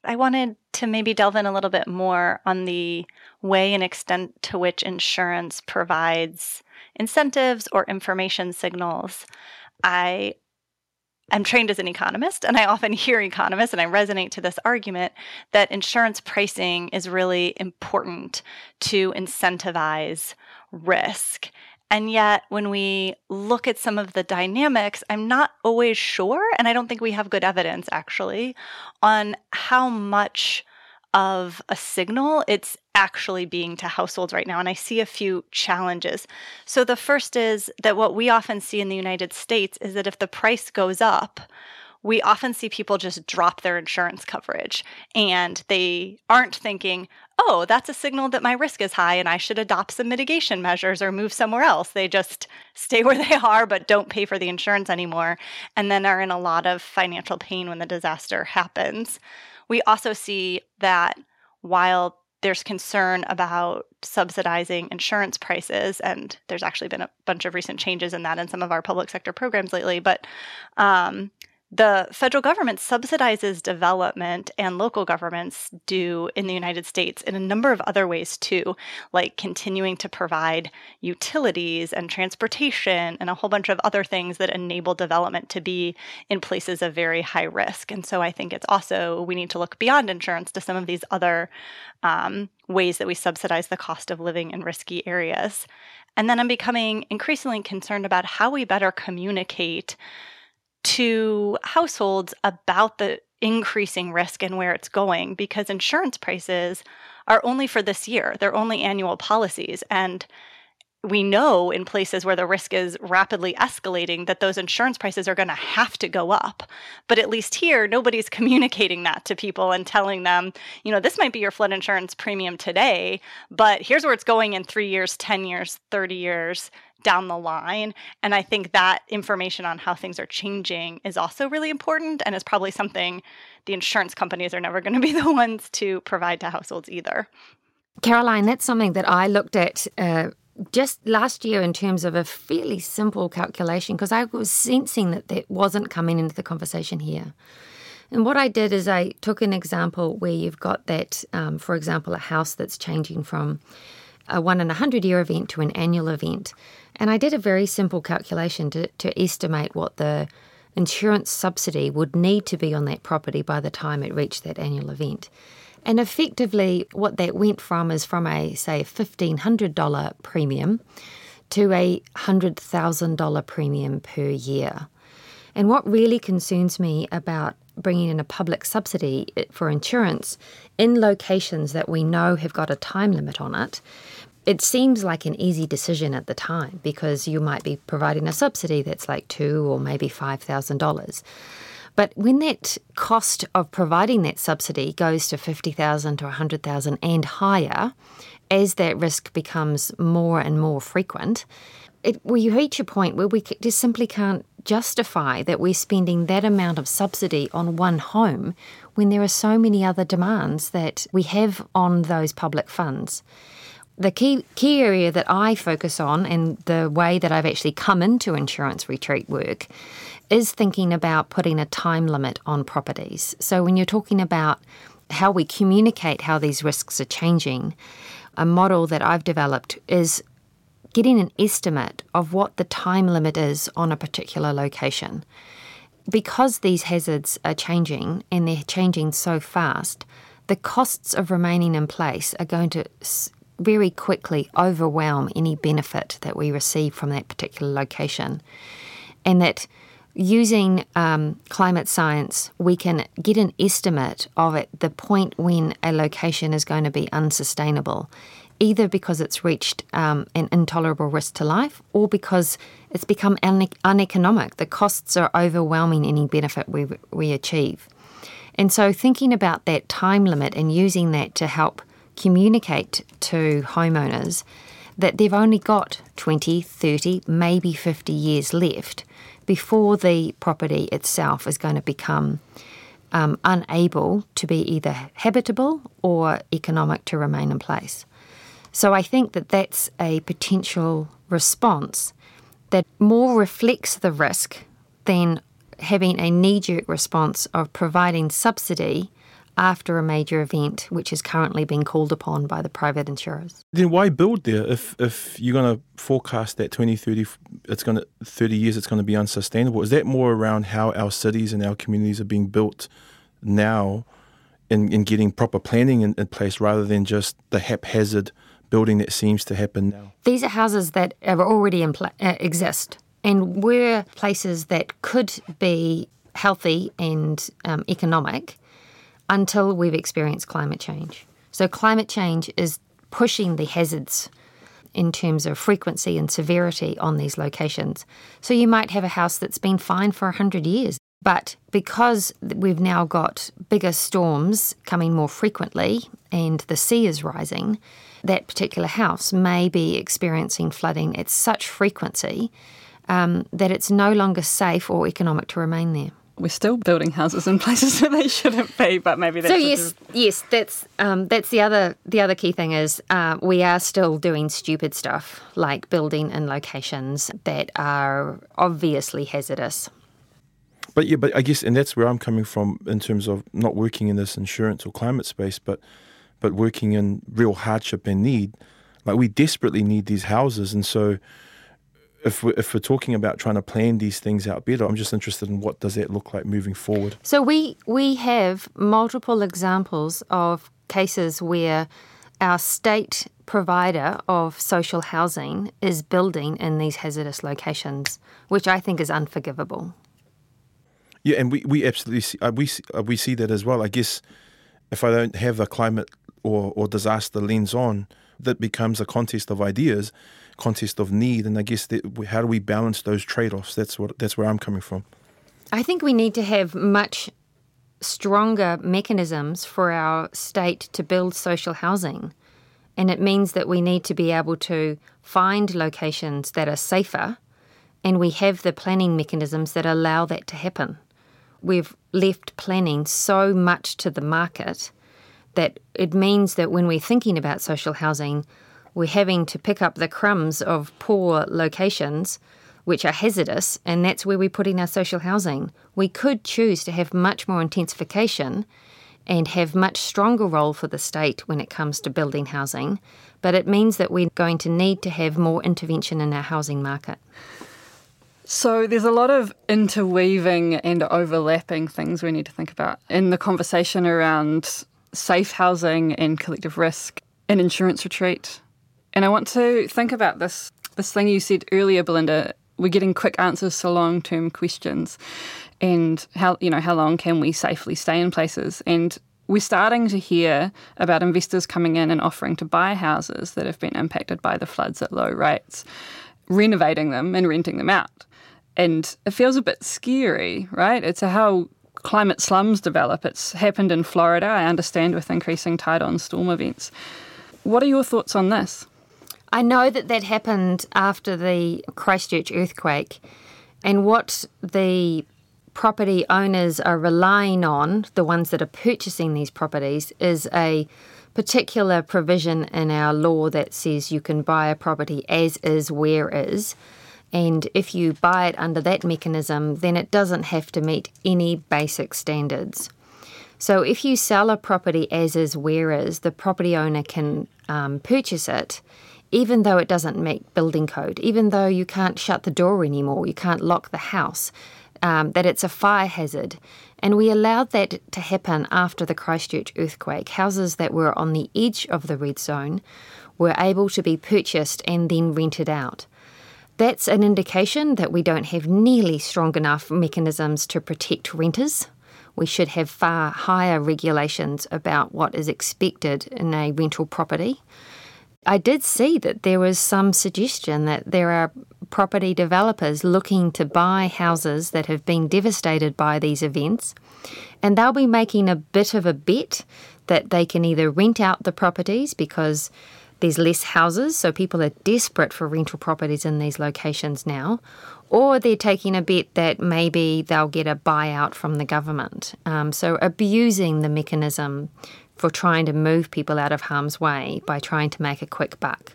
I wanted to maybe delve in a little bit more on the way and extent to which insurance provides incentives or information signals. I am trained as an economist, and I often [LAUGHS] hear economists, and I resonate to this argument that insurance pricing is really important to incentivize risk. And yet, when we look at some of the dynamics, I'm not always sure, and I don't think we have good evidence actually, on how much of a signal it's actually being to households right now. And I see a few challenges. So, the first is that what we often see in the United States is that if the price goes up, we often see people just drop their insurance coverage and they aren't thinking, oh, that's a signal that my risk is high and I should adopt some mitigation measures or move somewhere else. They just stay where they are but don't pay for the insurance anymore and then are in a lot of financial pain when the disaster happens. We also see that while there's concern about subsidizing insurance prices, and there's actually been a bunch of recent changes in that in some of our public sector programs lately. But um, the federal government subsidizes development, and local governments do in the United States in a number of other ways too, like continuing to provide utilities and transportation and a whole bunch of other things that enable development to be in places of very high risk. And so I think it's also, we need to look beyond insurance to some of these other um, ways that we subsidize the cost of living in risky areas. And then I'm becoming increasingly concerned about how we better communicate to households about the increasing risk and where it's going because insurance prices are only for this year. They're only annual policies. And we know in places where the risk is rapidly escalating that those insurance prices are going to have to go up. But at least here, nobody's [LAUGHS] communicating that to people and telling them, you know, this might be your flood insurance premium today, but here's where it's going in three years, 10 years, 30 years down the line. And I think that information on how things are changing is also really important and is probably something the insurance companies are never going to be [LAUGHS] the ones to provide to households either. Carolyn, that's something that I looked at uh, just last year in terms of a fairly simple calculation because I was sensing that that wasn't coming into the conversation here. And what I did is I took an example where you've got that, um, for example, a house that's changing from a one in a hundred year event to an annual event. And I did a very simple calculation to, to estimate what the insurance subsidy would need to be on that property by the time it reached that annual event. And effectively, what that went from is from a, say, $1,500 premium to a $100,000 premium per year. And what really concerns me about bringing in a public subsidy eh, for insurance in locations that we know have got a time limit on it, it seems like an easy decision at the time because you might be providing a subsidy that's like two or maybe $5,000. But when that cost of providing that subsidy goes to 50,000 to 100,000 and higher, as that risk becomes more and more frequent, it, we reach a point where we just simply can't justify that we're spending that amount of subsidy on one home when there are so many other demands that we have on those public funds. The key, key area that I focus on and the way that I've actually come into insurance retreat work is thinking about putting a time limit on properties. So when you're talking about how we communicate how these risks are changing, a model that I've developed is getting an estimate of what the time limit is on a particular location. Because these hazards are changing and they're changing so fast, the costs of remaining in place are going to very quickly overwhelm any benefit that we receive from that particular location. And that using um, climate science, we can get an estimate of it, the point when a location is going to be unsustainable, either because it's reached um, an intolerable risk to life or because it's become une- uneconomic. The costs are overwhelming any benefit we, we achieve. And so, thinking about that time limit and using that to help communicate to homeowners that they've only got 20, 30, maybe 50 years left before the property itself is going to become um, unable to be either habitable or economic to remain in place. So I think that that's a potential response that more reflects the risk than having a knee jerk response of providing subsidy after a major event, which is currently being called upon by the private insurers. Then why build there if if you're going to forecast that 2030 it's going to 30 years it's going to be unsustainable? Is that more around how our cities and our communities are being built now in, in getting proper planning in, in place rather than just the haphazard building that seems to happen now? These are houses that are already in pla- uh, exist and were places that could be healthy and um, economic until we've experienced climate change. So, climate change is pushing the hazards in terms of frequency and severity on these locations. So, you might have a house that's been fine for 100 years, but because we've now got bigger storms coming more frequently and the sea is rising, that particular house may be experiencing flooding at such frequency um, that it's no longer safe or economic to remain there we're still building houses in places [LAUGHS] where they shouldn't be, but maybe that's so. Yes, yes, that's um, that's the other the other key thing is uh, we are still doing stupid stuff like building in locations that are obviously hazardous. But yeah, but I guess, and that's where I'm coming from in terms of not working in this insurance or climate space, but but working in real hardship and need. Like we desperately need these houses, and so if we're, if we're talking about trying to plan these things out better, I'm just interested in what does that look like moving forward. So we we have multiple examples of cases where our state provider of social housing is building in these hazardous locations, which I think is unforgivable. Yeah, and we, we absolutely see, uh, we see, uh, we see that as well. I guess if I don't have the climate or, or disaster lens on, that becomes a contest of ideas contest of need, and I guess that, how do we balance those trade-offs? That's what that's where I'm coming from. I think we need to have much stronger mechanisms for our state to build social housing. And it means that we need to be able to find locations that are safer, and we have the planning mechanisms that allow that to happen. We've left planning so much to the market that it means that when we're thinking about social housing, we're having to pick up the crumbs of poor locations which are hazardous, and that's where we're putting our social housing. We could choose to have much more intensification and have much stronger role for the state when it comes to building housing, but it means that we're going to need to have more intervention in our housing market. So there's a lot of interweaving and overlapping things we need to think about in the conversation around safe housing and collective risk, and insurance retreat, and I want to think about this this thing you said earlier, Belinda. We're getting quick answers to long term questions, and how you know how long can we safely stay in places? And we're starting to hear about investors coming in and offering to buy houses that have been impacted by the floods at low rates, renovating them and renting them out. And it feels a bit scary, right? It's how climate slums develop. It's happened in Florida, I understand, with increasing tidal and storm events. What are your thoughts on this? I know that that happened after the Christchurch earthquake, and what the property owners are relying on, the ones that are purchasing these properties, is a particular provision in our law that says you can buy a property as is, where is. And if you buy it under that mechanism, then it doesn't have to meet any basic standards. So if you sell a property as is, where is, the property owner can um, purchase it even though it doesn't meet building code, even though you can't shut the door anymore, you can't lock the house, um, that it's a fire hazard, And we allowed that to happen after the Christchurch earthquake. Houses that were on the edge of the red zone were able to be purchased and then rented out. That's an indication that we don't have nearly strong enough mechanisms to protect renters. We should have far higher regulations about what is expected in a rental property. I did see that there was some suggestion that there are property developers looking to buy houses that have been devastated by these events, and they'll be making a bit of a bet that they can either rent out the properties because there's less houses, so people are desperate for rental properties in these locations now, or they're taking a bet that maybe they'll get a buyout from the government. Um, so abusing the mechanism for trying to move people out of harm's way by trying to make a quick buck.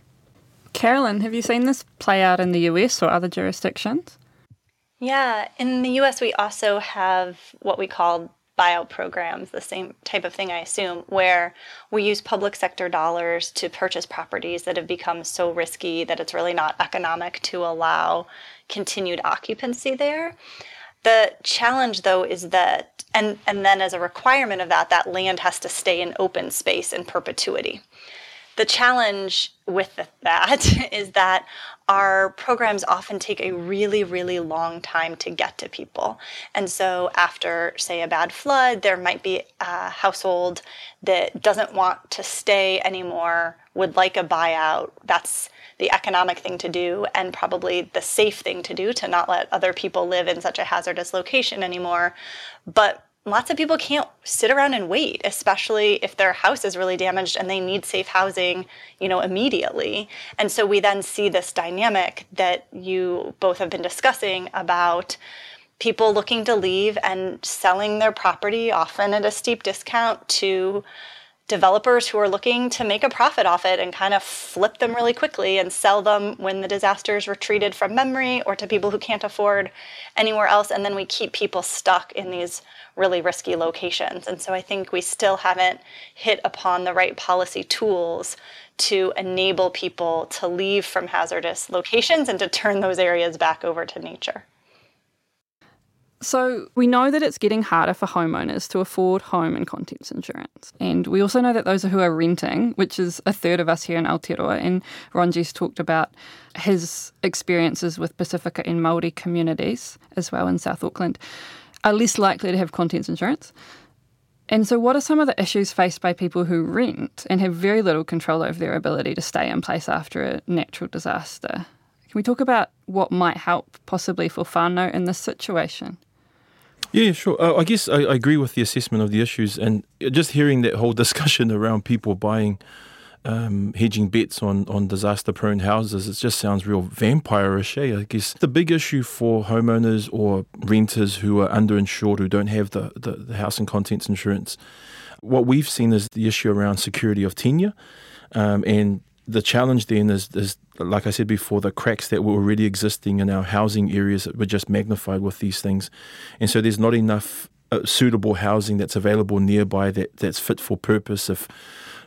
Carolyn, have you seen this play out in the US or other jurisdictions? Yeah, in the US, we also have what we call buyout programs, the same type of thing, I assume, where we use public sector dollars to purchase properties that have become so risky that it's really not economic to allow continued occupancy there. The challenge, though, is that, and, and then as a requirement of that, that land has to stay in open space in perpetuity. The challenge with that [LAUGHS] is that our programs often take a really, really long time to get to people. And so, after, say, a bad flood, there might be a household that doesn't want to stay anymore, would like a buyout. That's the economic thing to do and probably the safe thing to do to not let other people live in such a hazardous location anymore. But lots of people can't sit around and wait, especially if their house is really damaged and they need safe housing, you know, immediately. And so we then see this dynamic that you both have been discussing about people looking to leave and selling their property often at a steep discount to developers who are looking to make a profit off it and kind of flip them really quickly and sell them when the disaster is retreated from memory or to people who can't afford anywhere else. And then we keep people stuck in these really risky locations. And so I think we still haven't hit upon the right policy tools to enable people to leave from hazardous locations and to turn those areas back over to nature. So, we know that it's getting harder for homeowners to afford home and contents insurance. And we also know that those who are renting, which is a third of us here in Aotearoa, and Ronji's talked about his experiences with Pacifica in Māori communities as well in South Auckland, are less likely to have contents insurance. And so, what are some of the issues faced by people who rent and have very little control over their ability to stay in place after a natural disaster? Can we talk about what might help possibly for whānau in this situation? Yeah, sure. Uh, I guess I, I, agree with the assessment of the issues, and just hearing that whole [LAUGHS] discussion around people buying, um, hedging bets on on disaster prone houses, it just sounds real vampire-ish. Eh? I guess the big issue for homeowners or renters who are underinsured, who don't have the, the, the house and contents insurance, what we've seen is the issue around security of tenure, um, and the challenge then is, is, like I said before, the cracks that were already existing in our housing areas were just magnified with these things. And so there's not enough uh, suitable housing that's available nearby that, that's fit for purpose if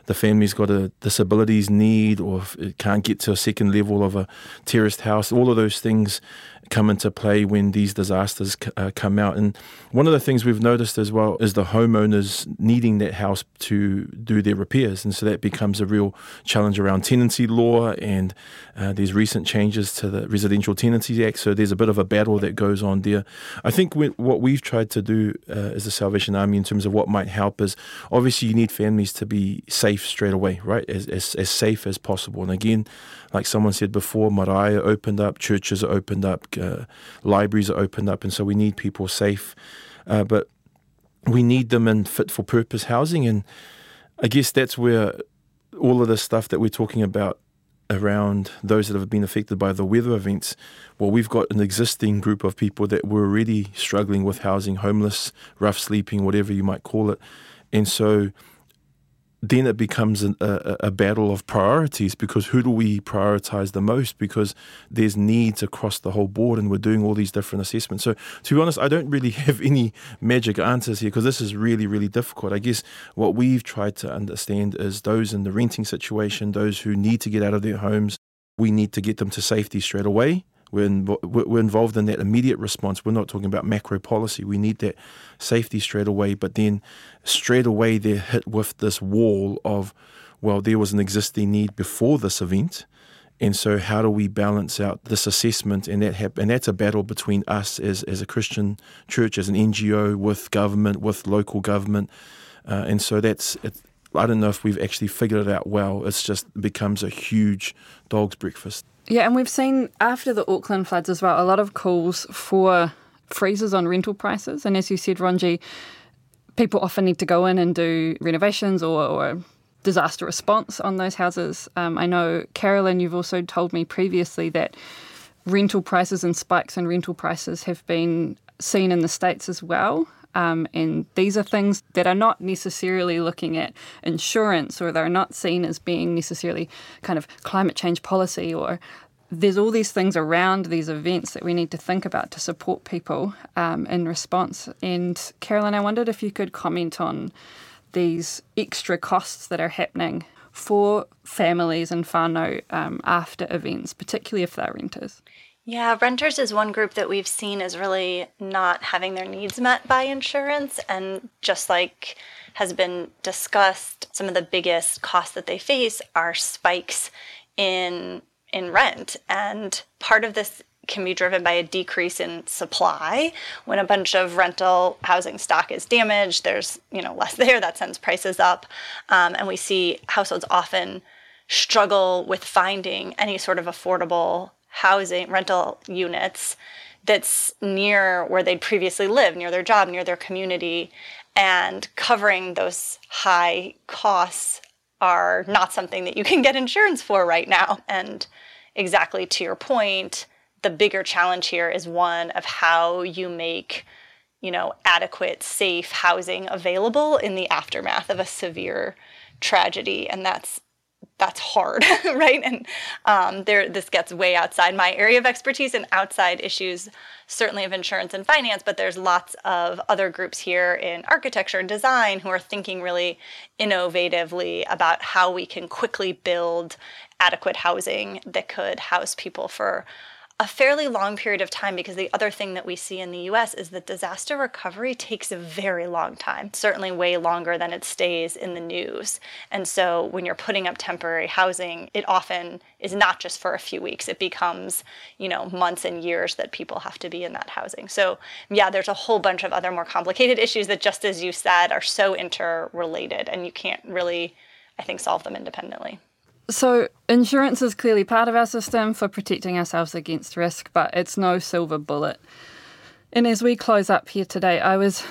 the family's got a disabilities need or it can't get to a second level of a terraced house. All of those things come into play when these disasters uh, come out. And one of the things we've noticed as well is the homeowners needing that house to do their repairs. And so that becomes a real challenge around tenancy law and uh, these recent changes to the Residential Tenancies Act. So there's a bit of a battle that goes on there. I think we, what we've tried to do uh, as the Salvation Army in terms of what might help is obviously you need families to be safe straight away, right? As, as, as safe as possible. And again, like someone said before, marae opened up, churches are opened up, uh, libraries are opened up, and so we need people safe. Uh, but we need them in fit for purpose housing, and I guess that's where all of the stuff that we're talking about around those that have been affected by the weather events, well, we've got an existing group of people that were already struggling with housing, homeless, rough sleeping, whatever you might call it. And so then it becomes a, a, a, battle of priorities because who do we prioritize the most? Because there's needs across the whole board, and we're doing all these different assessments. So, to be honest, I don't really [LAUGHS] have any magic answers here because this is really, really difficult. I guess what we've tried to understand is those in the renting situation, those who need to get out of their homes, we need to get them to safety straight away We're, we're involved in that immediate response. We're not talking about macro policy. We need that safety straight away. But then straight away they're hit with this wall of, well, there was an existing need before this event. And so, how do we balance out this assessment? And that hap- and that's a battle between us as, as a Christian church, as an NGO, with government, with local government. Uh, and so that's it, I don't know if we've actually figured it out well. It's just becomes a huge dog's breakfast. Yeah, and we've seen after the Auckland floods as well a lot of calls for freezes on rental prices. And as you said, Ronji, people often need to go in and do renovations or, or disaster response on those houses. Um, I know, Carolyn, you've also told me previously that rental prices and spikes in rental prices have been seen in the States as well. Um, and these are things that are not necessarily looking at insurance or they're not seen as being necessarily kind of climate change policy or there's all these things around these events that we need to think about to support people um, in response. And Carolyn, I wondered if you could comment on these extra costs that are happening for families and whānau um, after events, particularly if they're renters. Yeah, renters is one group that we've seen is really not having their needs met by insurance. And just like has been discussed, some of the biggest costs that they face are spikes in in rent. And part of this can be driven by a decrease in supply. When a bunch of rental housing stock is damaged, there's you know less [LAUGHS] there. That sends prices up, um, and we see households often struggle with finding any sort of affordable housing rental units that's near where they'd previously lived, near their job, near their community, and covering those high costs are not something that you can get insurance for right now. And exactly to your point, the bigger challenge here is one of how you make you know adequate safe housing available in the aftermath of a severe tragedy and that's that's hard [LAUGHS] right? And um, there this gets way outside my area of expertise and outside issues certainly of insurance and finance but there's lots of other groups here in architecture and design who are thinking really innovatively about how we can quickly build adequate housing that could house people for a fairly long period of time because the other thing that we see in the US is that disaster recovery takes a very long time, certainly way longer than it stays in the news. And so when you're putting up temporary housing, it often is not just for a few weeks. It becomes, you know, months and years that people have to be in that housing. So, yeah, there's a whole bunch of other more complicated [LAUGHS] issues that just as you said are so interrelated and you can't really I think solve them independently. So, insurance is clearly part of our system for protecting ourselves against risk, but it's no silver bullet. And as we close up here today, I was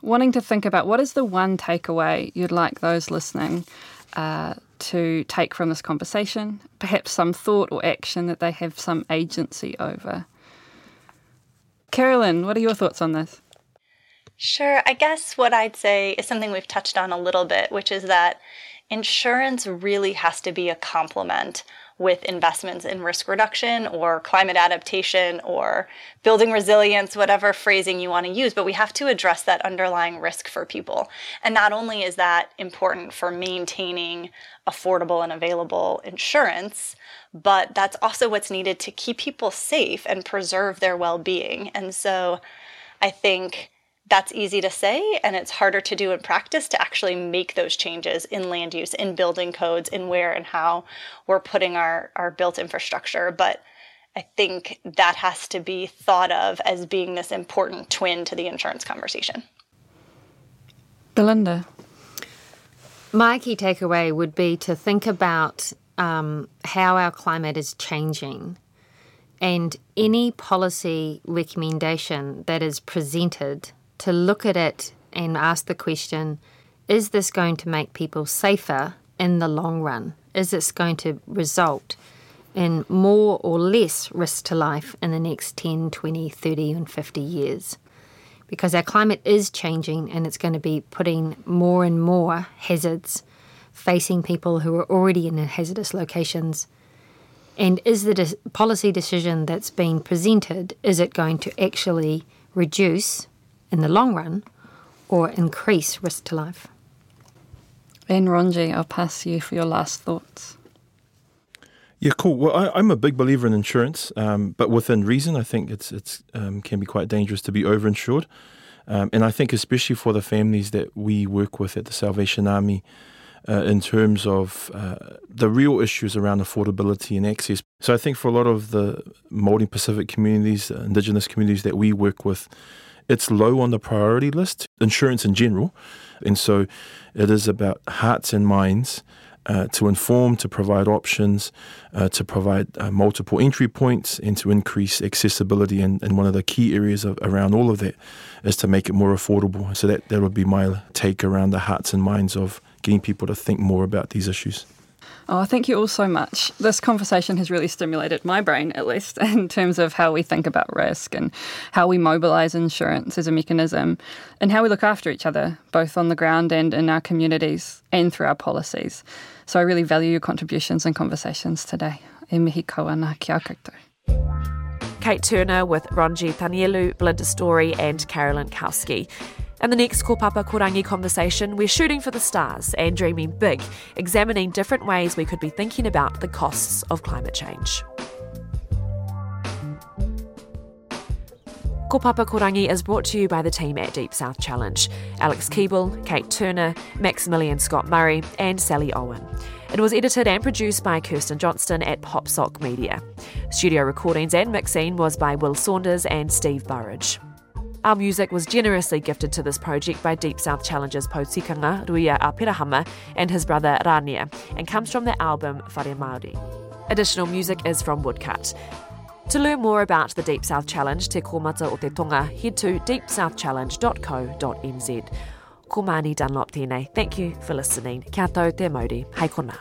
wanting to think about what is the one takeaway you'd like those listening uh, to take from this conversation? Perhaps some thought or action that they have some agency over. Carolyn, what are your thoughts on this? Sure. I guess what I'd say is something we've touched on a little bit, which is that insurance really has to be a complement with investments in risk reduction or climate adaptation or building resilience, whatever phrasing you want to use. But we have to address that underlying risk for people. And not only is that important for maintaining affordable and available insurance, but that's also what's needed to keep people safe and preserve their well being. And so I think that's easy to say and it's harder to do in practice to actually make those changes in land use in building codes in where and how we're putting our, our built infrastructure. But i think that has to be thought of as being this important twin to the insurance conversation. Belinda. My key takeaway would be to think about um, how our climate is changing and any policy recommendation that is presented to look at it and ask the question is this going to make people safer in the long run? Is this going to result in more or less risk to life in the next 10, 20, 30, and 50 years? Because our climate is changing and it's going to be putting more and more hazards facing people who are already in hazardous locations. And is the de- policy decision that's being presented, is it going to actually reduce in the long run or increase risk to life. Ben Ronji, I'll pass you for your last thoughts. Yeah, cool. Well, I, am a big believer in insurance, um, but within reason, I think it's it's um, can be quite dangerous to be overinsured, um, and I think especially for the families that we work with at the Salvation Army, uh, in terms of uh, the real issues around affordability and access. So I think for a lot of the Māori Pacific communities, uh, Indigenous communities that we work with, it's low on the priority list, insurance in general. And so it is about hearts and minds uh, to inform, to provide options, uh, to provide uh, multiple entry points, and to increase accessibility. And, and one of the key areas of, around all of that is to make it more affordable. So that, that would be my take around the hearts and minds of getting people to think more about these issues. Oh, thank you all so much. This conversation has really stimulated my brain, at least, [LAUGHS] in terms of how we think about risk and how we mobilise insurance as a mechanism and how we look after each other, both on the ground and in our communities and through our policies. So I really value your contributions and conversations today. E mihi kawana kia koutou. Kate Turner with Ronji Tanielu, Belinda Storey, and Carolyn Kousky. In the next Kopapa Korangi conversation, we're shooting for the stars and dreaming big, examining different ways we could be thinking about the costs of climate change. Kopapa Korangi is brought to you by the team at Deep South Challenge Alex Keeble, Kate Turner, Maximilian Scott Murray, and Sally Owen. It was edited and produced by Kirsten Johnston at Popsock Media. Studio recordings and mixing was by Will Saunders and Steve Burridge. Our music was generously gifted to this project by Deep South Challenges Poutikanga Ruia Aperahama and his brother Rania, and comes from the album Whare Māori. Additional music is from Woodcut. To learn more about the Deep South Challenge, Te Komata o Te Tonga, head to deepsouthchallenge.co.nz. Ko Mani Dunlop tēnei. Thank you for listening. Kia tau te mauri. Hei kona.